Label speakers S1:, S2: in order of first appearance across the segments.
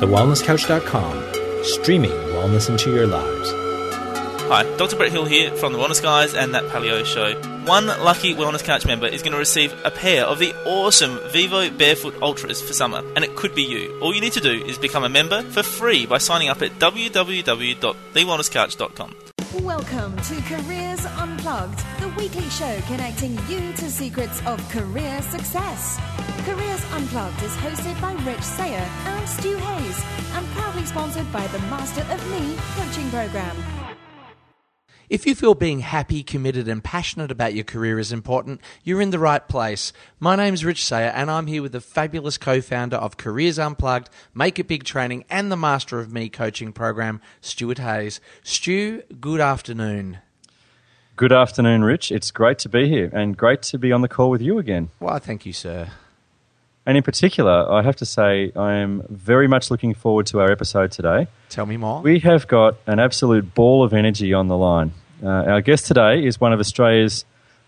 S1: thewellnesscouch.com, streaming wellness into your lives.
S2: Hi, Dr. Brett Hill here from the Wellness Guys and That Paleo Show. One lucky Wellness Couch member is going to receive a pair of the awesome Vivo Barefoot Ultras for summer, and it could be you. All you need to do is become a member for free by signing up at www.thewellnesscouch.com.
S3: Welcome to Careers Unplugged, weekly show connecting you to secrets of career success. Careers Unplugged is hosted by Rich Sayer and Stu Hayes and proudly sponsored by the Master of Me coaching program.
S4: If you feel being happy, committed, and passionate about your career is important, you're in the right place. My name's Rich Sayer, and I'm here with the fabulous co founder of Careers Unplugged, Make It Big Training, and the Master of Me coaching program, Stuart Hayes. Stu, good afternoon.
S5: Good afternoon, Rich. It's great to be here and great to be on the call with you again.
S4: Why, thank you, sir.
S5: And in particular, I have to say, I am very much looking forward to our episode today.
S4: Tell me more.
S5: We have got an absolute ball of energy on the line. Uh, our guest today is one of Australia's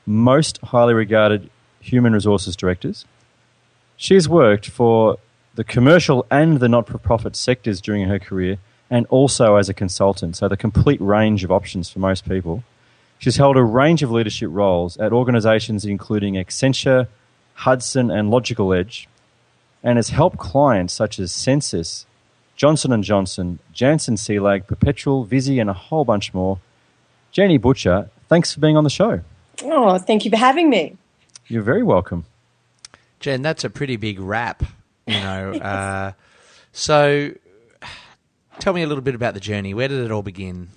S5: most highly regarded human resources directors. She's worked for the commercial and the not for profit sectors during her career and also as a consultant, so the complete range of options for most people. She's held a range of leadership roles at organisations including Accenture, Hudson, and Logical Edge, and has helped clients such as Sensis, Johnson & Johnson, Janssen Cilag, Perpetual, Visy, and a whole bunch more. Jenny Butcher, thanks for being on the show.
S6: Oh, thank you for having me.
S5: You're very welcome.
S4: Jen, that's a pretty big wrap, you know. uh, so tell me a little bit about the journey. Where did it all begin?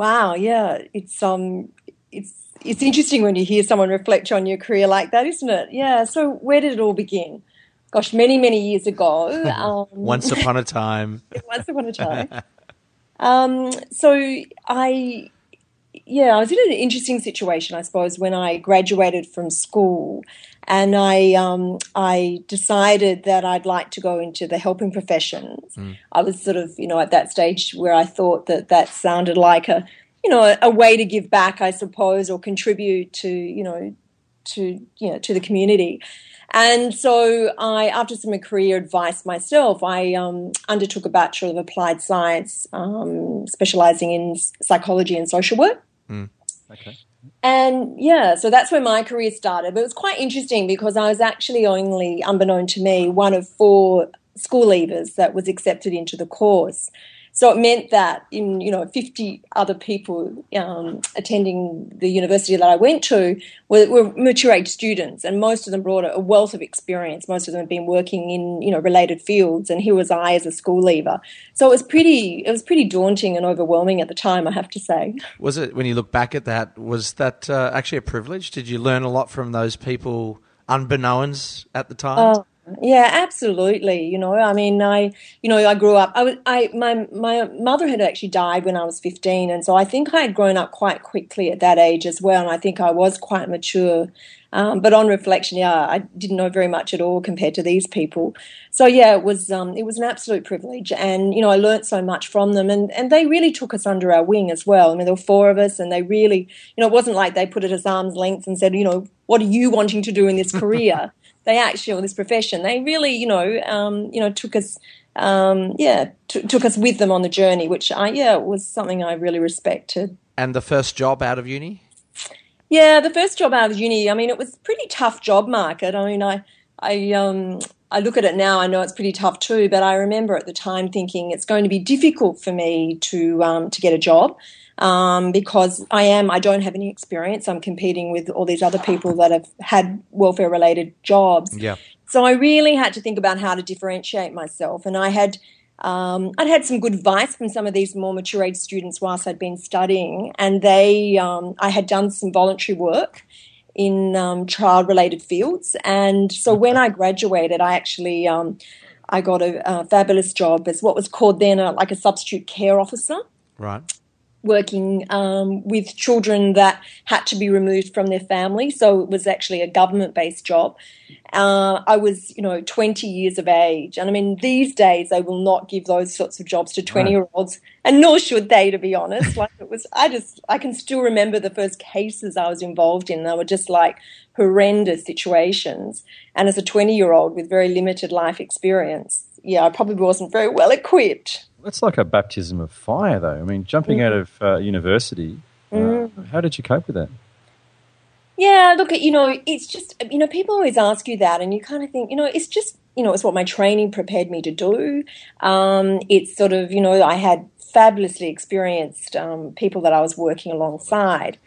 S6: Wow, yeah, it's um, it's it's interesting when you hear someone reflect on your career like that, isn't it? Yeah. So where did it all begin? Gosh, many many years ago.
S4: Um, once upon a time.
S6: once upon a time. um, so I, yeah, I was in an interesting situation, I suppose, when I graduated from school, and I um, I decided that I'd like to go into the helping professions. Mm. I was sort of, you know, at that stage where I thought that that sounded like a you know, a, a, way to give back, I suppose, or contribute to, you know, to you know to the community. And so, I, after some career advice myself, I um, undertook a Bachelor of Applied Science, um, specializing in psychology and social work.
S5: Mm. Okay.
S6: And yeah, so that's where my career started. But it was quite interesting because I was actually only, unbeknown to me, one of four school leavers that was accepted into the course. So it meant that in you know 50 other people um, attending the university that I went to were, were, mature age students, and most of them brought a wealth of experience. Most of them had been working in you know related fields, and here was I as a school leaver. So it was pretty it was pretty daunting and overwhelming at the time, I have to say.
S4: Was it when you look back at that? Was that uh, actually a privilege? Did you learn a lot from those people? Unbeknownst at the time,
S6: uh, yeah, absolutely. You know, I mean, I, you know, I grew up. I was, I, my, my mother had actually died when I was fifteen, and so I think I had grown up quite quickly at that age as well. And I think I was quite mature. Um, but on reflection, yeah, I didn't know very much at all compared to these people. So yeah, it was, um, it was an absolute privilege, and you know, I learnt so much from them, and and they really took us under our wing as well. I mean, there were four of us, and they really, you know, it wasn't like they put it at arm's length and said, you know, what are you wanting to do in this career? They actually, or this profession, they really, you know, um, you know, took us, um, yeah, t- took us with them on the journey, which I, yeah, was something I really respected.
S4: And the first job out of uni?
S6: Yeah, the first job out of uni. I mean, it was pretty tough job market. I mean, I, I, um, I look at it now. I know it's pretty tough too, but I remember at the time thinking it's going to be difficult for me to um, to get a job um, because I am, I don't have any experience. I'm competing with all these other people that have had welfare related jobs.
S4: Yeah.
S6: So I really had to think about how to differentiate myself. And I had, um, I'd had some good advice from some of these more mature age students whilst I'd been studying. And they, um, I had done some voluntary work in um, child related fields. And so when I graduated, I actually, um, I got a, a, fabulous job as what was called then a, like a substitute care officer.
S4: Right
S6: working um, with children that had to be removed from their family. So it was actually a government based job. Uh, I was, you know, 20 years of age. And I mean, these days they will not give those sorts of jobs to 20 year olds, and nor should they, to be honest. Like it was, I just, I can still remember the first cases I was involved in. They were just like horrendous situations. And as a 20 year old with very limited life experience, yeah, I probably wasn't very well equipped.
S5: That's like a baptism of fire, though. I mean, jumping out of uh, university, uh, how did you cope with that?
S6: Yeah, look at you know, it's just you know, people always ask you that, and you kind of think, you know, it's just you know, it's what my training prepared me to do. Um, it's sort of you know, I had fabulously experienced um, people that I was working alongside.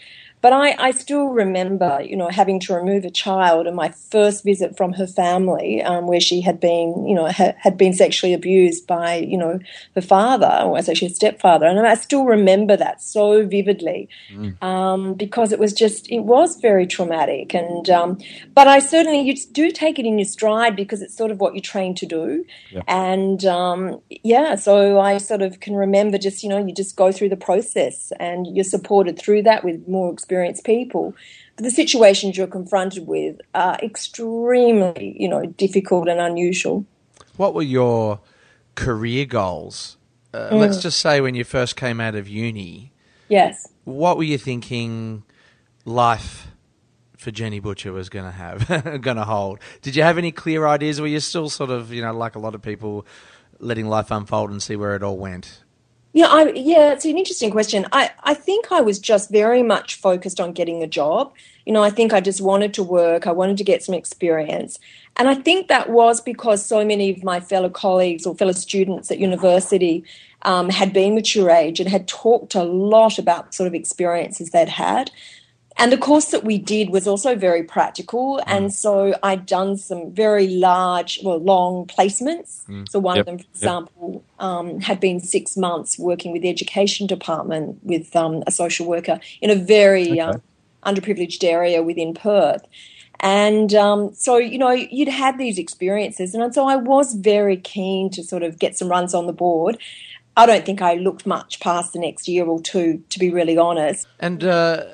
S6: But I, I still remember, you know, having to remove a child and my first visit from her family, um, where she had been, you know, ha- had been sexually abused by, you know, her father, or was actually a stepfather. And I still remember that so vividly um, because it was just, it was very traumatic. And, um, but I certainly, you do take it in your stride because it's sort of what you're trained to do. And, um, yeah, so I sort of can remember just, you know, you just go through the process and you're supported through that with more experienced people. But the situations you're confronted with are extremely, you know, difficult and unusual.
S4: What were your career goals? Uh, Let's just say when you first came out of uni,
S6: Yes.
S4: what were you thinking life for Jenny Butcher was going to have, going to hold? Did you have any clear ideas? Or were you still sort of, you know, like a lot of people, letting life unfold and see where it all went?
S6: Yeah, I, yeah, it's an interesting question. I, I think I was just very much focused on getting a job. You know, I think I just wanted to work. I wanted to get some experience. And I think that was because so many of my fellow colleagues or fellow students at university um, had been mature age and had talked a lot about sort of experiences they'd had. And the course that we did was also very practical. And so I'd done some very large, well, long placements. So one
S5: Yep,
S6: of them, for
S5: yep.
S6: example, um, had been six months working with the education department with um, a social worker in a very um, underprivileged area within Perth. And um, so, you know, you'd had these experiences. And so I was very keen to sort of get some runs on the board. I don't think I looked much past the next year or two, to be really honest.
S4: And, uh,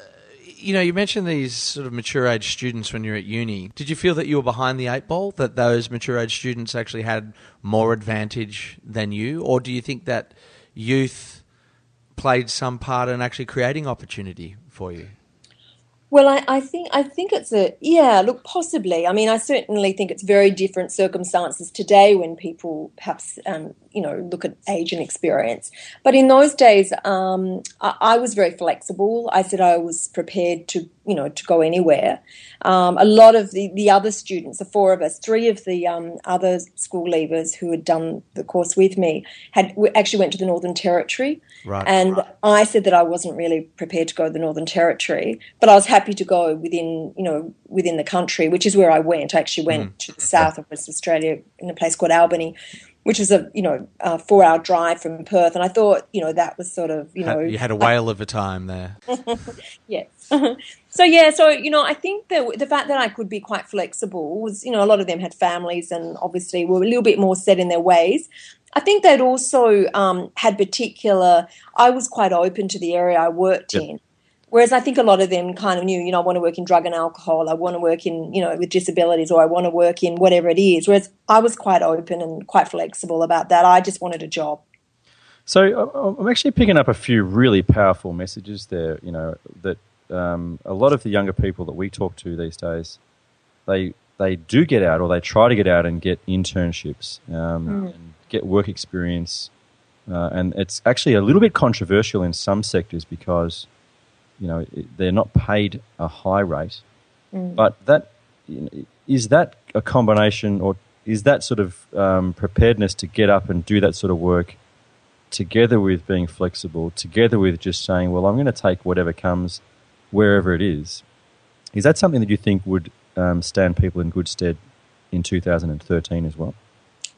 S4: you know, you mentioned these sort of mature age students when you're at uni. Did you feel that you were behind the eight ball, that those mature age students actually had more advantage than you? Or do you think that youth played some part in actually creating opportunity for you?
S6: Well, I, I think I think it's a yeah. Look, possibly. I mean, I certainly think it's very different circumstances today when people perhaps um, you know look at age and experience. But in those days, um, I, I was very flexible. I said I was prepared to you know to go anywhere. Um, a lot of the the other students, the four of us, three of the um, other school leavers who had done the course with me, had actually went to the Northern Territory.
S4: Right.
S6: And I said that I wasn't really prepared to go to the Northern Territory, but I was happy to go within, you know, within the country, which is where I went. I actually went to the south of West Australia in a place called Albany, which is a, you know, a four-hour drive from Perth. And I thought, you know, that was sort of, you know,
S4: you had a whale of a time there.
S6: Yes. so yeah, so you know, I think that the fact that I could be quite flexible was, you know, a lot of them had families and obviously were a little bit more set in their ways. I think they'd also um, had particular. I was quite open to the area I worked
S5: Yep.
S6: in, whereas I think a lot of them kind of knew, you know, I want to work in drug and alcohol. I want to work in, you know, with disabilities, or I want to work in whatever it is. Whereas I was quite open and quite flexible about that. I just wanted a job.
S5: So I'm actually picking up a few really powerful messages there. You know that um, a lot of the younger people that we talk to these days, they they do get out or they try to get out and get internships um, and get work experience, uh, and it's actually a little bit controversial in some sectors because you know they're not paid a high rate, but that you know, is that a combination or is that sort of um, preparedness to get up and do that sort of work together with being flexible, together with just saying, well, I'm going to take whatever comes wherever it is. Is that something that you think would um, stand people in good stead in 2013 as well?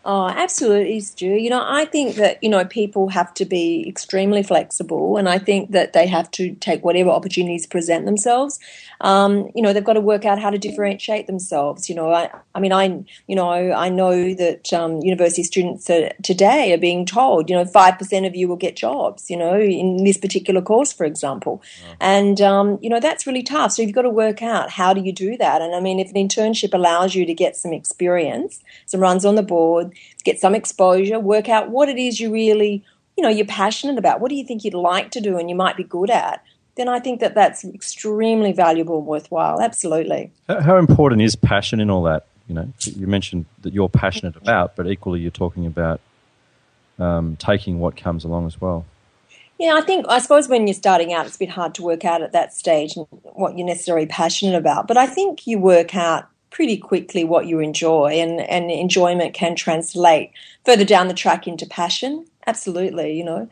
S6: Oh, absolutely, Stu. You know, I think that, you know, people have to be extremely flexible and I think that they have to take whatever opportunities present themselves. Um, you know, they've got to work out how to differentiate themselves. You know, I, I mean, I, you know, I know that um, university students are, today are being told, you know, 5% of you will get jobs, you know, in this particular course, for example. And, um, you know, that's really tough. So you've got to work out how do you do that? And I mean, if an internship allows you to get some experience, some runs on the board, get some exposure, work out what it is you really, you know, you're passionate about. What do you think you'd like to do and you might be good at? Then I think that that's extremely valuable and worthwhile. Absolutely.
S5: How, how important is passion in all that? you know, you mentioned that you're passionate about, but equally you're talking about um, taking what comes along as well.
S6: Yeah, I think I suppose when you're starting out, it's a bit hard to work out at that stage what you're necessarily passionate about. But I think you work out pretty quickly what you enjoy, and and enjoyment can translate further down the track into passion. Absolutely, you know.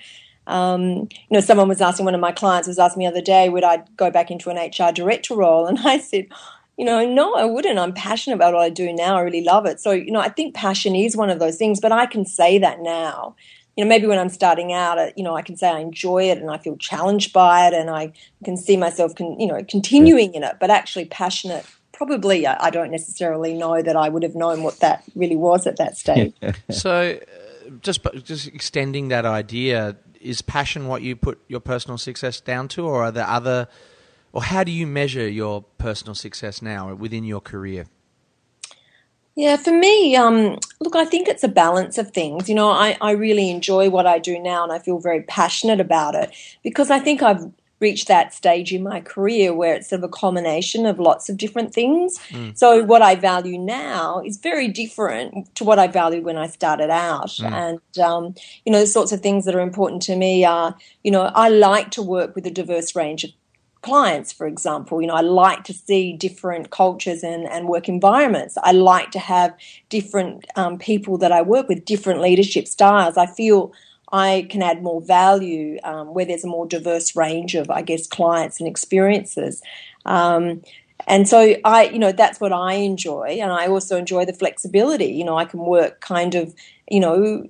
S6: Um, you know, someone was asking one of my clients was asking me the other day, would I go back into an HR director role? And I said, you know, no, I wouldn't. I'm passionate about what I do now. I really love it. So, you know, I think passion is one of those things, but I can say that now. You know, maybe when I'm starting out, uh, you know, I can say I enjoy it and I feel challenged by it and I can see myself, con- you know, continuing in it, but actually passionate. Probably, I don't necessarily know that I would have known what that really was at that stage.
S4: so, uh, just just extending that idea, is passion what you put your personal success down to, or are there other or how do you measure your personal success now within your career?
S6: Yeah, for me, um, look, I think it's a balance of things. You know, I, I really enjoy what I do now and I feel very passionate about it because I think I've reached that stage in my career where it's sort of a combination of lots of different things. Mm. So what I value now is very different to what I valued when I started out. Mm. And, um, you know, the sorts of things that are important to me are, you know, I like to work with a diverse range of clients, for example. You know, I like to see different cultures and, and work environments. I like to have different um, people that I work with, different leadership styles. I feel I can add more value um, where there's a more diverse range of, I guess, clients and experiences. Um, and so I, you know, that's what I enjoy, and I also enjoy the flexibility. You know, I can work kind of, you know,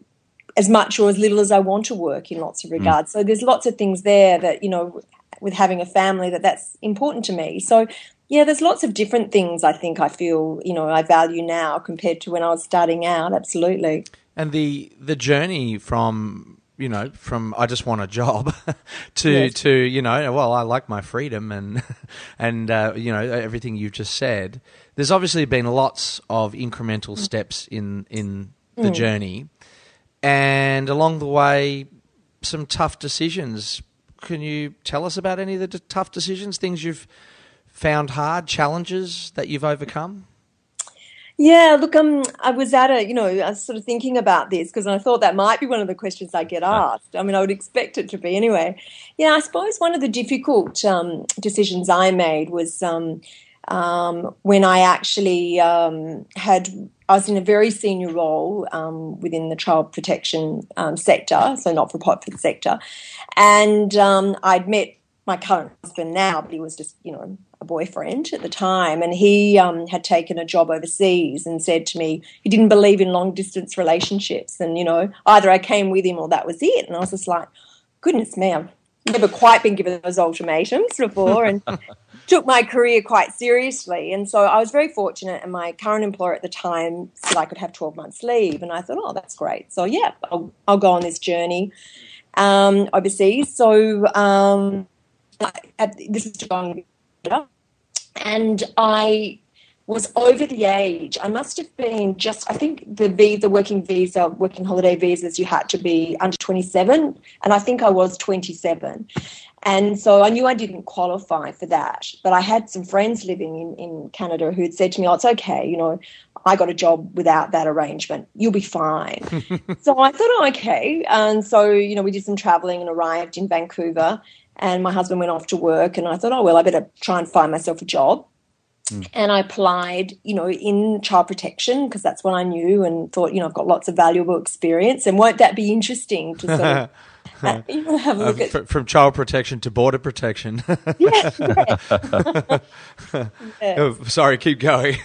S6: as much or as little as I want to work in lots of mm. regards. Mm. So there's lots of things there that you know with having a family that that's important to me. So yeah, there's lots of different things I think I feel, you know, I value now compared to when I was starting out, absolutely.
S4: And the the journey from you know, from I just want a job to yes. to you know, well, I like my freedom and and uh, you know everything you've just said. There's obviously been lots of incremental mm. steps in in the mm. journey, and along the way, some tough decisions can you tell us about any of the tough decisions, things you've found hard, challenges that you've overcome?
S6: Yeah, look, um, I was at a, you know, I was sort of thinking about this because I thought that might be one of the questions I get asked. I mean, I would expect it to be anyway. Yeah, I suppose one of the difficult um, decisions I made was um, um, when I actually um, had I was in a very senior role um, within the child protection um, sector, so not for profit sector, and um, I'd met my current husband now, but he was just you know a boyfriend at the time, and he um, had taken a job overseas and said to me he didn't believe in long distance relationships, and you know either I came with him or that was it, and I was just like, goodness me, I've never quite been given those ultimatums before, and took my career quite seriously. And so I was very fortunate, and my current employer at the time said I could have 12 months leave. And I thought, oh, that's great. So, yeah, I'll, I'll go on this journey um, overseas. So, um, I, this is going and I was over the age. I must have been just, I think the visa, working visa, working holiday visas, you had to be under 27. And I think I was 27. And so I knew I didn't qualify for that. But I had some friends living in, in Canada who had said to me, Oh, it's okay, you know, I got a job without that arrangement. You'll be fine. so I thought, oh, okay. And so, you know, we did some traveling and arrived in Vancouver. And my husband went off to work. And I thought, oh, well, I better try and find myself a job. Mm. And I applied, you know, in child protection because that's what I knew and thought, you know, I've got lots of valuable experience. And won't that be interesting to sort of have a look
S4: at from child protection to border protection.
S6: yeah. yeah.
S4: Oh, sorry, keep going.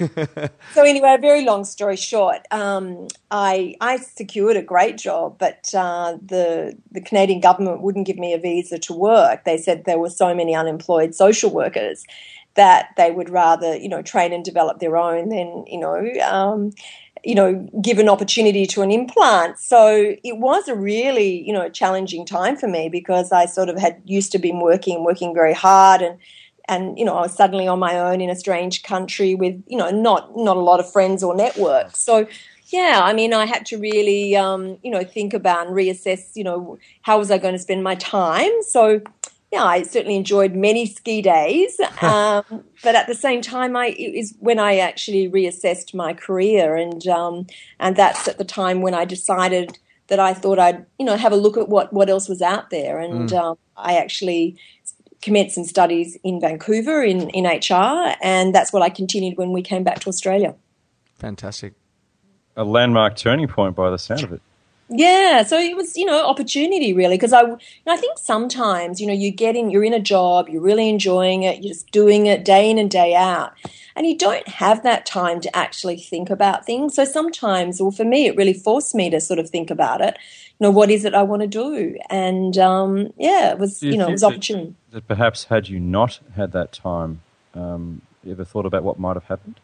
S6: so anyway, a very long story short, um, I I secured a great job, but uh, the the Canadian government wouldn't give me a visa to work. They said there were so many unemployed social workers that they would rather you know train and develop their own than you know um, you know, give an opportunity to an implant. So it was a really, you know, challenging time for me because I sort of had used to been working, working very hard and and you know, I was suddenly on my own in a strange country with, you know, not not a lot of friends or networks. So yeah, I mean, I had to really, um, you know, think about and reassess, you know, how was I going to spend my time. So yeah, I certainly enjoyed many ski days. Um, but at the same time, I it is when I actually reassessed my career, and um, and that's at the time when I decided that I thought I'd you know have a look at what what else was out there, and um, I actually commenced some studies in Vancouver in in HR, and that's what I continued when we came back to Australia.
S4: Fantastic.
S5: A landmark turning point by the sound of it.
S6: Yeah, so it was, you know, opportunity really because I, you know, I think sometimes, you know, you get in, you're in a job, you're really enjoying it, you're just doing it day in and day out, and you don't have that time to actually think about things. So sometimes, well, for me, it really forced me to sort of think about it. You know, what is it I want to do? And um, yeah, it was,
S5: you
S6: you know, it was
S5: that- That perhaps had you not had that time, um, you ever thought about what might have happened?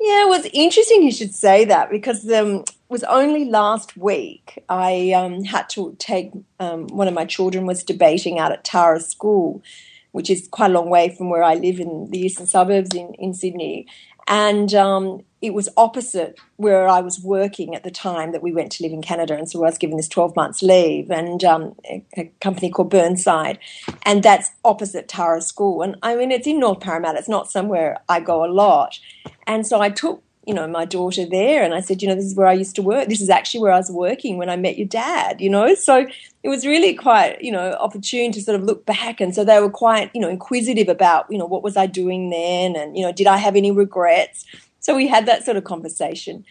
S6: Yeah, it was interesting you should say that because um, was only last week I um, had to take um, one of my children was debating out at Tara School, which is quite a long way from where I live in the eastern suburbs in, in Sydney. And um, it was opposite where I was working at the time that we went to live in Canada. And so I was given this 12 months leave and um, a, a company called Burnside. And that's opposite Tara School. And I mean, it's in North Parramatta. It's not somewhere I go a lot. And so I took, you know, my daughter there and I said, you know, this is where I used to work. This is actually where I was working when I met your dad, you know? So it was really quite, you know, opportune to sort of look back. And so they were quite, you know, inquisitive about, you know, what was I doing then? And, you know, did I have any regrets? So we had that sort of conversation.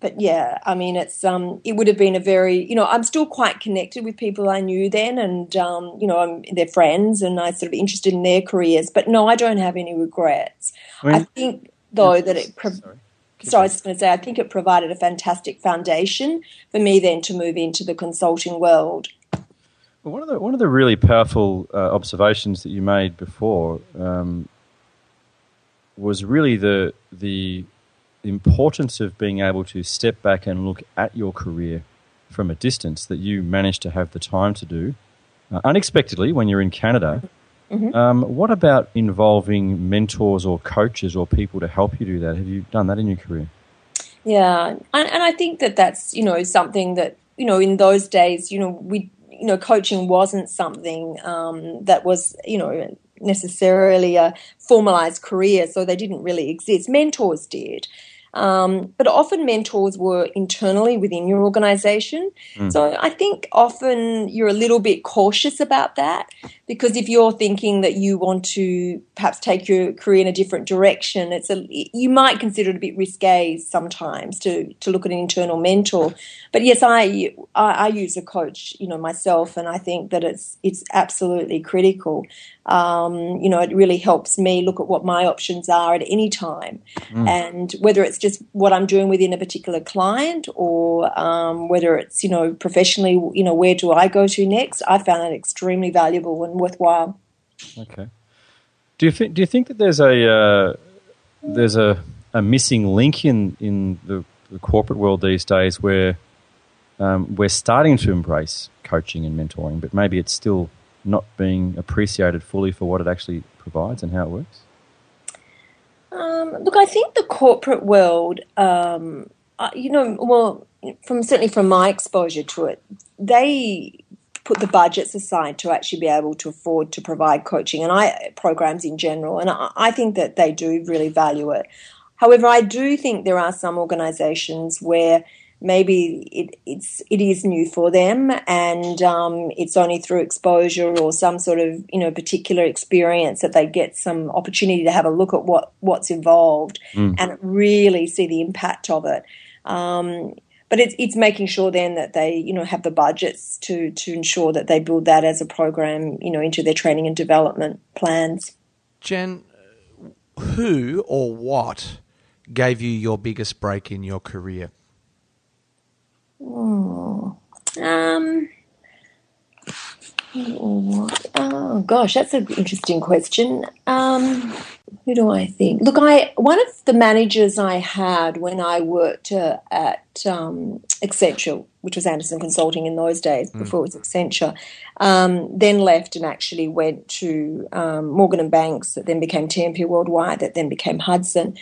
S6: But yeah, I mean, it's um, it would have been a very, you know, I'm still quite connected with people I knew then, and um, you know, I'm their friends, and I sort of interested in their careers. But no, I don't have any regrets.
S5: I
S6: think though that it.
S5: Sorry.
S6: So I was going to say, I think it provided a fantastic foundation for me then to move into the consulting world.
S5: Well, one of the one of the really powerful uh, observations that you made before um, was really the the importance of being able to step back and look at your career from a distance that you managed to have the time to do uh, unexpectedly when you're in Canada. Um, what about involving mentors or coaches or people to help you do that? Have you done that in your career?
S6: Yeah, and, and I think that that's you know something that you know in those days you know we you know coaching wasn't something um, that was you know necessarily a formalized career, so they didn't really exist. Mentors did. Um, but often mentors were internally within your organization. So I think often you're a little bit cautious about that because if you're thinking that you want to perhaps take your career in a different direction, it's a you might consider it a bit risque sometimes to to look at an internal mentor. But yes, I I, I use a coach, you know, myself, and I think that it's it's absolutely critical. Um, you know, it really helps me look at what my options are at any time, and whether it's just what I'm doing within a particular client or um, whether it's you know professionally, you know, where do I go to next? I found that extremely valuable and worthwhile.
S5: Okay. Do you think? Do you think that there's a uh, there's a, a missing link in in the, the corporate world these days where um, we're starting to embrace coaching and mentoring, but maybe it's still not being appreciated fully for what it actually provides and how it works?
S6: Um, look, I think the corporate world, um, uh, you know, well, from certainly from my exposure to it, they put the budgets aside to actually be able to afford to provide coaching and I programs in general, and I, I think that they do really value it. However, I do think there are some organisations where maybe it, it's it is new for them, and um, it's only through exposure or some sort of you know particular experience that they get some opportunity to have a look at what what's involved and really see the impact of it. Um, but it's it's making sure then that they you know have the budgets to to ensure that they build that as a program you know into their training and development plans.
S4: Jen, who or what gave you your biggest break in your career?
S6: Um, oh gosh, that's an interesting question. Um, who do I think? Look, I one of the managers I had when I worked uh, at um, Accenture, which was Andersen Consulting in those days before it was Accenture, um, then left and actually went to um, Morgan and Banks, that then became TMP Worldwide, that then became Hudson.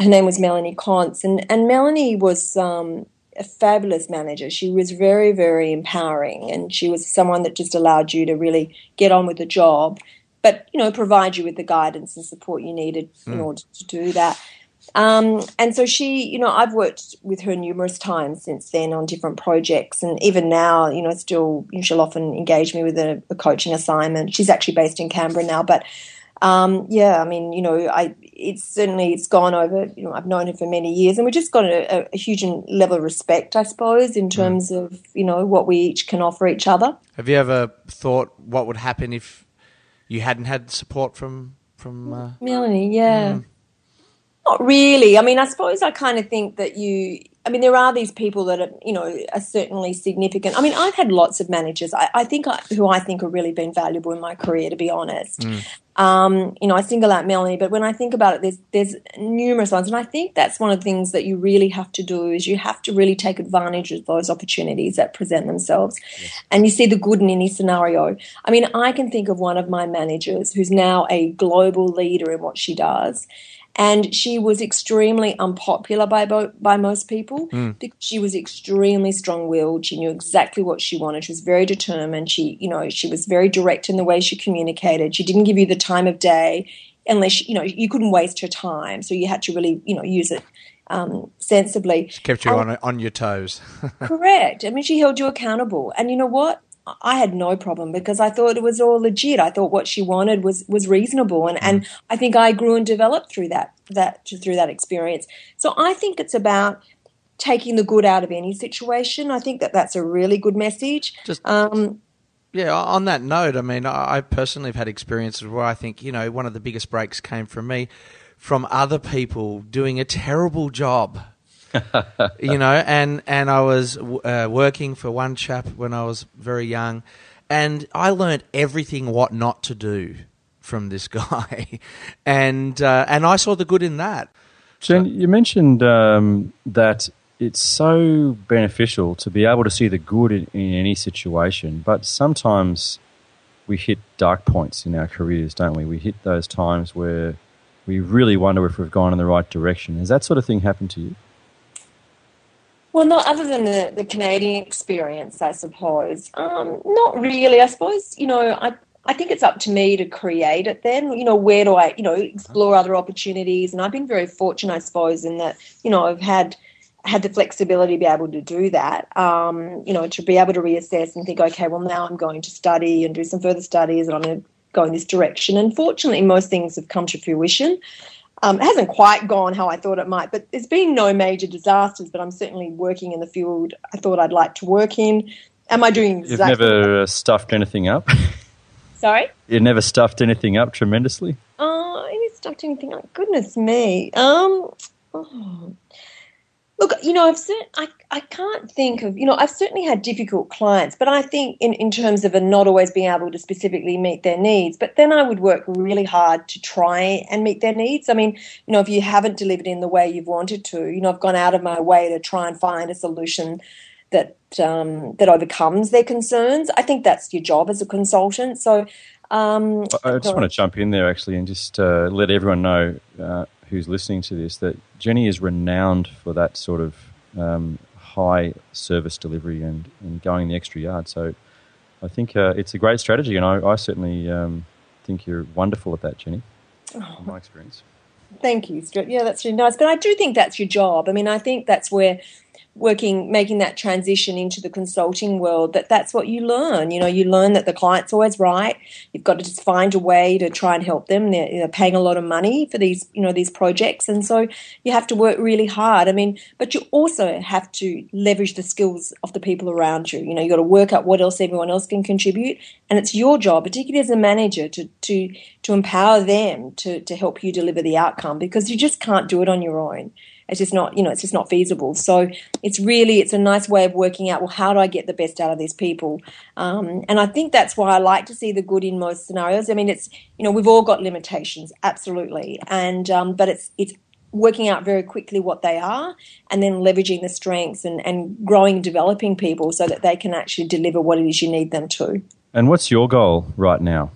S6: Her name was Melanie Contz, and and Melanie was um, a fabulous manager. She was very, very empowering, and she was someone that just allowed you to really get on with the job, but you know, provide you with the guidance and support you needed in order to do that. Um, and so she, you know, I've worked with her numerous times since then on different projects, and even now, you know, still you know, she'll often engage me with a, a coaching assignment. She's actually based in Canberra now, but um, yeah, I mean, you know, I it's certainly it's gone over. You know, I've known her for many years, and we've just got a, a huge level of respect, I suppose, in terms of you know what we each can offer each other.
S4: Have you ever thought what would happen if you hadn't had support from from? Uh,
S6: Melanie, yeah. Not really. I mean, I suppose I kind of think that you. I mean, there are these people that are, you know, are certainly significant. I mean, I've had lots of managers. I, I think I, who I think have really been valuable in my career, to be honest. Um, you know, I single out Melanie, but when I think about it, there's there's numerous ones, and I think that's one of the things that you really have to do is you have to really take advantage of those opportunities that present themselves, and you see the good in any scenario. I mean, I can think of one of my managers who's now a global leader in what she does. And she was extremely unpopular by bo- by most people because she was extremely strong willed. She knew exactly what she wanted. She was very determined. She, you know, she was very direct in the way she communicated. She didn't give you the time of day unless you know you couldn't waste her time. So you had to really, you know, use it um, sensibly.
S4: She kept you
S6: And-
S4: on on your toes.
S6: Correct. I mean, she held you accountable. And you know what? I had no problem because I thought it was all legit. I thought what she wanted was was reasonable, and and I think I grew and developed through that that through that experience. So I think it's about taking the good out of any situation. I think that that's a really good message.
S4: Just-
S6: um,
S4: Yeah, on that note, I mean, I I personally have had experiences where I think, you know, one of the biggest breaks came from me, from other people doing a terrible job. you know, and, and I was uh, working for one chap when I was very young, and I learned everything what not to do from this guy. and, uh, and I saw the good in that.
S5: Jen, you mentioned um, that it's so beneficial to be able to see the good in, in any situation, but sometimes we hit dark points in our careers, don't we? We hit those times where we really wonder if we've gone in the right direction. Has that sort of thing happened to you?
S6: Well, not other than the, the Canadian experience, I suppose. Um, not really. I suppose, you know, I, I think it's up to me to create it then. You know, where do I, you know, explore other opportunities? And I've been very fortunate, I suppose, in that, you know, I've had had the flexibility to be able to do that, um, you know, to be able to reassess and think, okay, well, now I'm going to study and do some further studies and I'm going to go in this direction. And fortunately, most things have come to fruition. Um, it hasn't quite gone how I thought it might, but there's been no major disasters. But I'm certainly working in the field I thought I'd like to work in. Am I doing
S5: You've never uh, stuffed anything up?
S6: Sorry.
S5: you never stuffed anything up tremendously?
S6: Oh, I haven't stuffed anything up. Goodness me. Um, oh. Look, you know, I've cert- I, I can't think of, you know, I've certainly had difficult clients, but I think in, in terms of not always being able to specifically meet their needs, but then I would work really hard to try and meet their needs. I mean, you know, if you haven't delivered in the way you've wanted to, you know, I've gone out of my way to try and find a solution that um, that overcomes their concerns. I think that's your job as a consultant. So, um,
S5: I just want to jump in there actually and just uh, let everyone know uh, who's listening to this that Jenny is renowned for that sort of um, high service delivery and, and going the extra yard. So I think uh, it's a great strategy, and I, I certainly um, think you're wonderful at that, Jenny. In my experience.
S6: Thank you, Stuart. Yeah, that's really nice. But I do think that's your job. I mean, I think that's where working, making that transition into the consulting world, that that's what you learn. You know, you learn that the client's always right. You've got to just find a way to try and help them. They're, they're paying a lot of money for these, you know, these projects, and so you have to work really hard. I mean, but you also have to leverage the skills of the people around you. You know, you got to work out what else everyone else can contribute, and it's your job, particularly as a manager, to to to empower them to to help you deliver the outcome because you just can't do it on your own it's just not you know it's just not feasible. So it's really it's a nice way of working out well how do i get the best out of these people? Um, and i think that's why i like to see the good in most scenarios. I mean it's you know we've all got limitations absolutely. And um, but it's it's working out very quickly what they are and then leveraging the strengths and, and growing and developing people so that they can actually deliver what it is you need them to.
S5: And what's your goal right now?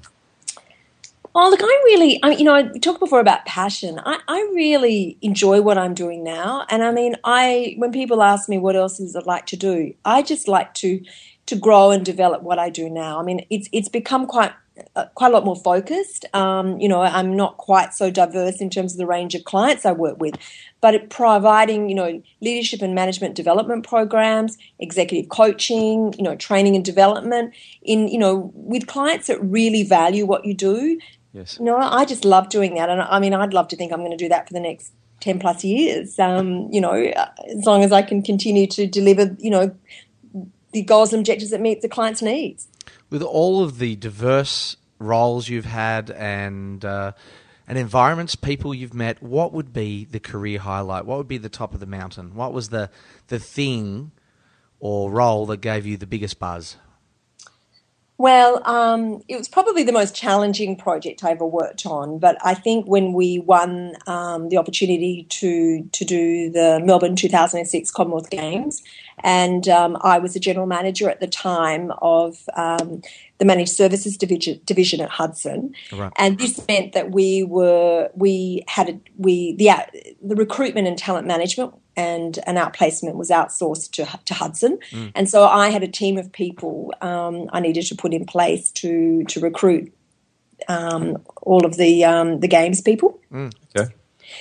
S6: Oh, look, I'm really, I, you know, I talked before about passion. I, I really enjoy what I'm doing now. And I mean, I, when people ask me what else is I'd like to do, I just like to, to grow and develop what I do now. I mean, it's, it's become quite, uh, quite a lot more focused. Um, you know, I'm not quite so diverse in terms of the range of clients I work with, but providing, you know, leadership and management development programs, executive coaching, you know, training and development in, you know, with clients that really value what you do
S5: Yes.
S6: no, I just love doing that, and I mean, I'd love to think I'm going to do that for the next ten plus years. Um, you know, as long as I can continue to deliver, you know, the goals and objectives that meet the client's needs.
S4: With all of the diverse roles you've had and uh, and environments, people you've met, what would be the career highlight? What would be the top of the mountain? What was the the thing or role that gave you the biggest buzz?
S6: Well, um, it was probably the most challenging project I ever worked on. But I think when we won um, the opportunity to to do the Melbourne 2006 Commonwealth Games, and um, I was the general manager at the time of um, the managed services division, division at Hudson,
S4: Right.
S6: and this meant that we were we had a, we the the recruitment and talent management and an outplacement was outsourced to to Hudson, and so I had a team of people um, I needed to put in place to to recruit um, all of the um, the games people.
S5: Okay.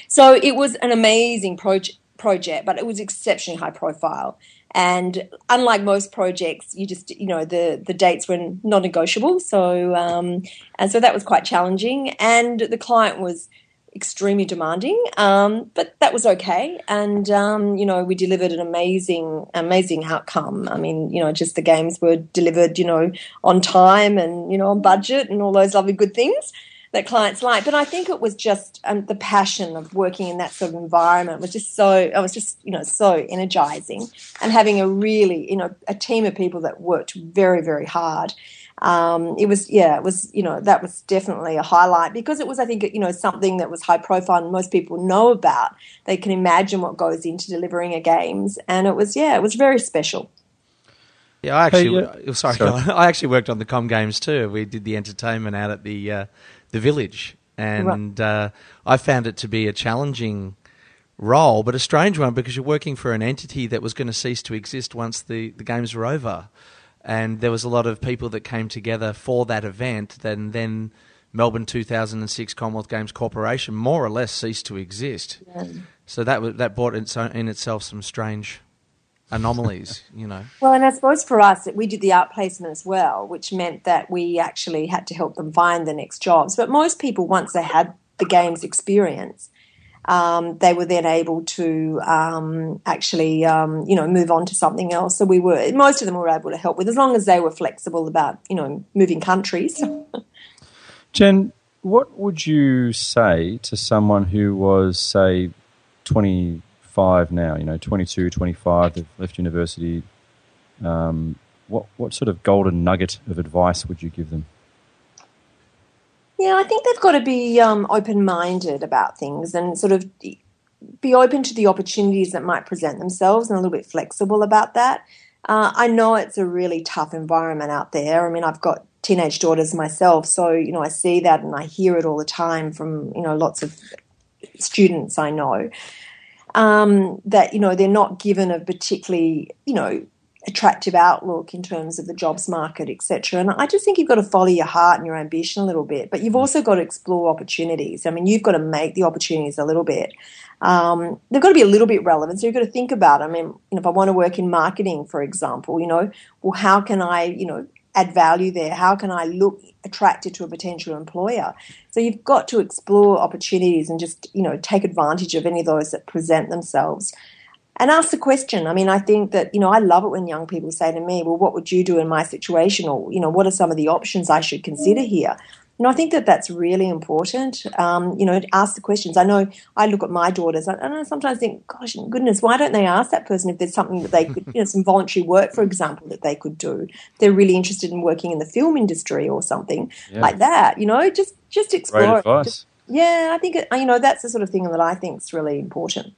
S6: So it was an amazing project, project, but it was exceptionally high profile. And unlike most projects, you just you know the the dates were non-negotiable. So um, and so that was quite challenging. And the client was extremely demanding, um, but that was okay. And um, you know we delivered an amazing amazing outcome. I mean you know just the games were delivered you know on time and you know on budget and all those lovely good things that clients like. But I think it was just um, the passion of working in that sort of environment was just so. It was just you know so energizing, and having a really you know a team of people that worked very very hard. Um, it was yeah, it was you know that was definitely a highlight because it was I think you know something that was high profile and most people know about. They can imagine what goes into delivering a games, and it was yeah, it was very special.
S4: Yeah, I actually.
S5: Hey,
S4: oh, sorry,
S5: sorry.
S4: I actually worked on the Com Games too. We did the entertainment out at the uh, the village, and uh, I found it to be a challenging role, but a strange one because you're working for an entity that was going to cease to exist once the, the games were over, and there was a lot of people that came together for that event. Then then Melbourne 2006 Commonwealth Games Corporation more or less ceased to exist. So that that brought in, in itself some strange anomalies, you know.
S6: Well, and I suppose for us, we did the outplacement as well, which meant that we actually had to help them find the next jobs. But most people, once they had the games experience, um, they were then able to um, actually, um, you know, move on to something else. So we were, most of them were able to help with, as long as they were flexible about, you know, moving countries.
S5: Jen, what would you say to someone who was, say, 25 now, you know, 22, 25, they've left university? Um, what, what sort of golden nugget of advice would you give them?
S6: Yeah, I think they've got to be um, open minded about things and sort of be open to the opportunities that might present themselves and a little bit flexible about that. Uh, I know it's a really tough environment out there. I mean, I've got teenage daughters myself, so you know I see that and I hear it all the time from you know lots of students I know um, that you know they're not given a particularly you know attractive outlook in terms of the jobs market, etc. And I just think you've got to follow your heart and your ambition a little bit, but you've also got to explore opportunities. I mean, you've got to make the opportunities a little bit. Um, they've got to be a little bit relevant. So you've got to think about. I mean, you know, if I want to work in marketing, for example, you know, well, how can I, you know, add value there? How can I look attractive to a potential employer? So you've got to explore opportunities and just, you know, take advantage of any of those that present themselves and ask the question. I mean, I think that, you know, I love it when young people say to me, well, what would you do in my situation? Or, you know, what are some of the options I should consider here? You know, I think that that's really important. Um, you know, ask the questions. I know I look at my daughters, and I sometimes think, gosh, goodness, why don't they ask that person if there's something that they could, you know, some voluntary work, for example, that they could do? They're really interested in working in the film industry or something
S5: Yeah.
S6: like that. You know, just just explore.
S5: Great
S6: it.
S5: advice.
S6: Just- yeah, I think it, you know that's the sort of thing that I think is really important.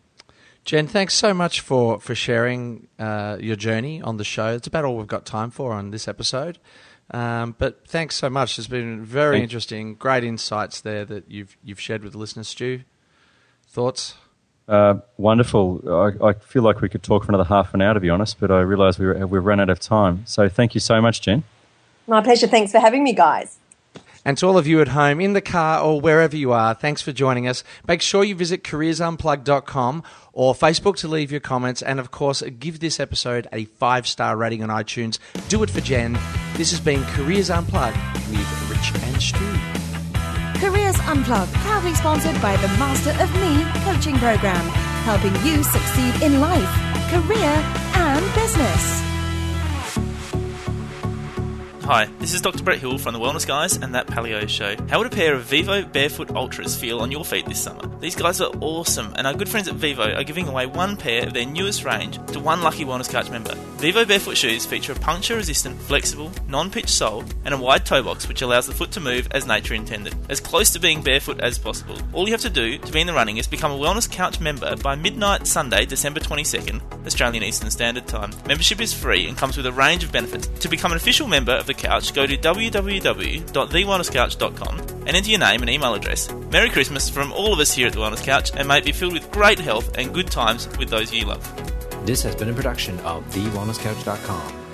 S4: Jen, thanks so much for for sharing uh, your journey on the show. It's about all we've got time for on this episode. Um, but thanks so much. It's been very
S5: Thank-
S4: interesting, great insights there that you've you've shared with the listeners. Stu, thoughts?
S5: Uh, wonderful. I, I feel like we could talk for another half an hour, to be honest, but I realise we, we've run out of time. So thank you so much, Jen.
S6: My pleasure. Thanks for having me, guys.
S4: And to all of you at home, in the car or wherever you are, thanks for joining us. Make sure you visit careersunplugged.com or Facebook to leave your comments. And of course, give this episode a five star rating on iTunes. Do it for Jen. This has been Careers Unplugged with Rich and Stu.
S3: Careers Unplugged, proudly sponsored by the Master of Me coaching program, helping you succeed in life, career, and business.
S2: Hi, this is Dr. Brett Hill from the Wellness Guys and That Paleo Show. How would a pair of Vivo Barefoot Ultras feel on your feet this summer? These guys are awesome, and our good friends at Vivo are giving away one pair of their newest range to one lucky Wellness Couch member. Vivo Barefoot shoes feature a puncture resistant, flexible, non pitch sole and a wide toe box which allows the foot to move as nature intended, as close to being barefoot as possible. All you have to do to be in the running is become a Wellness Couch member by midnight Sunday, December 22nd, Australian Eastern Standard Time. Membership is free and comes with a range of benefits. To become an official member of the couch, go to www.thewellnesscouch.com and enter your name and email address. Merry Christmas from all of us here at the Wellness Couch, and may it be filled with great health and good times with those you love.
S7: This has been a production of TheWellnessCouch.com.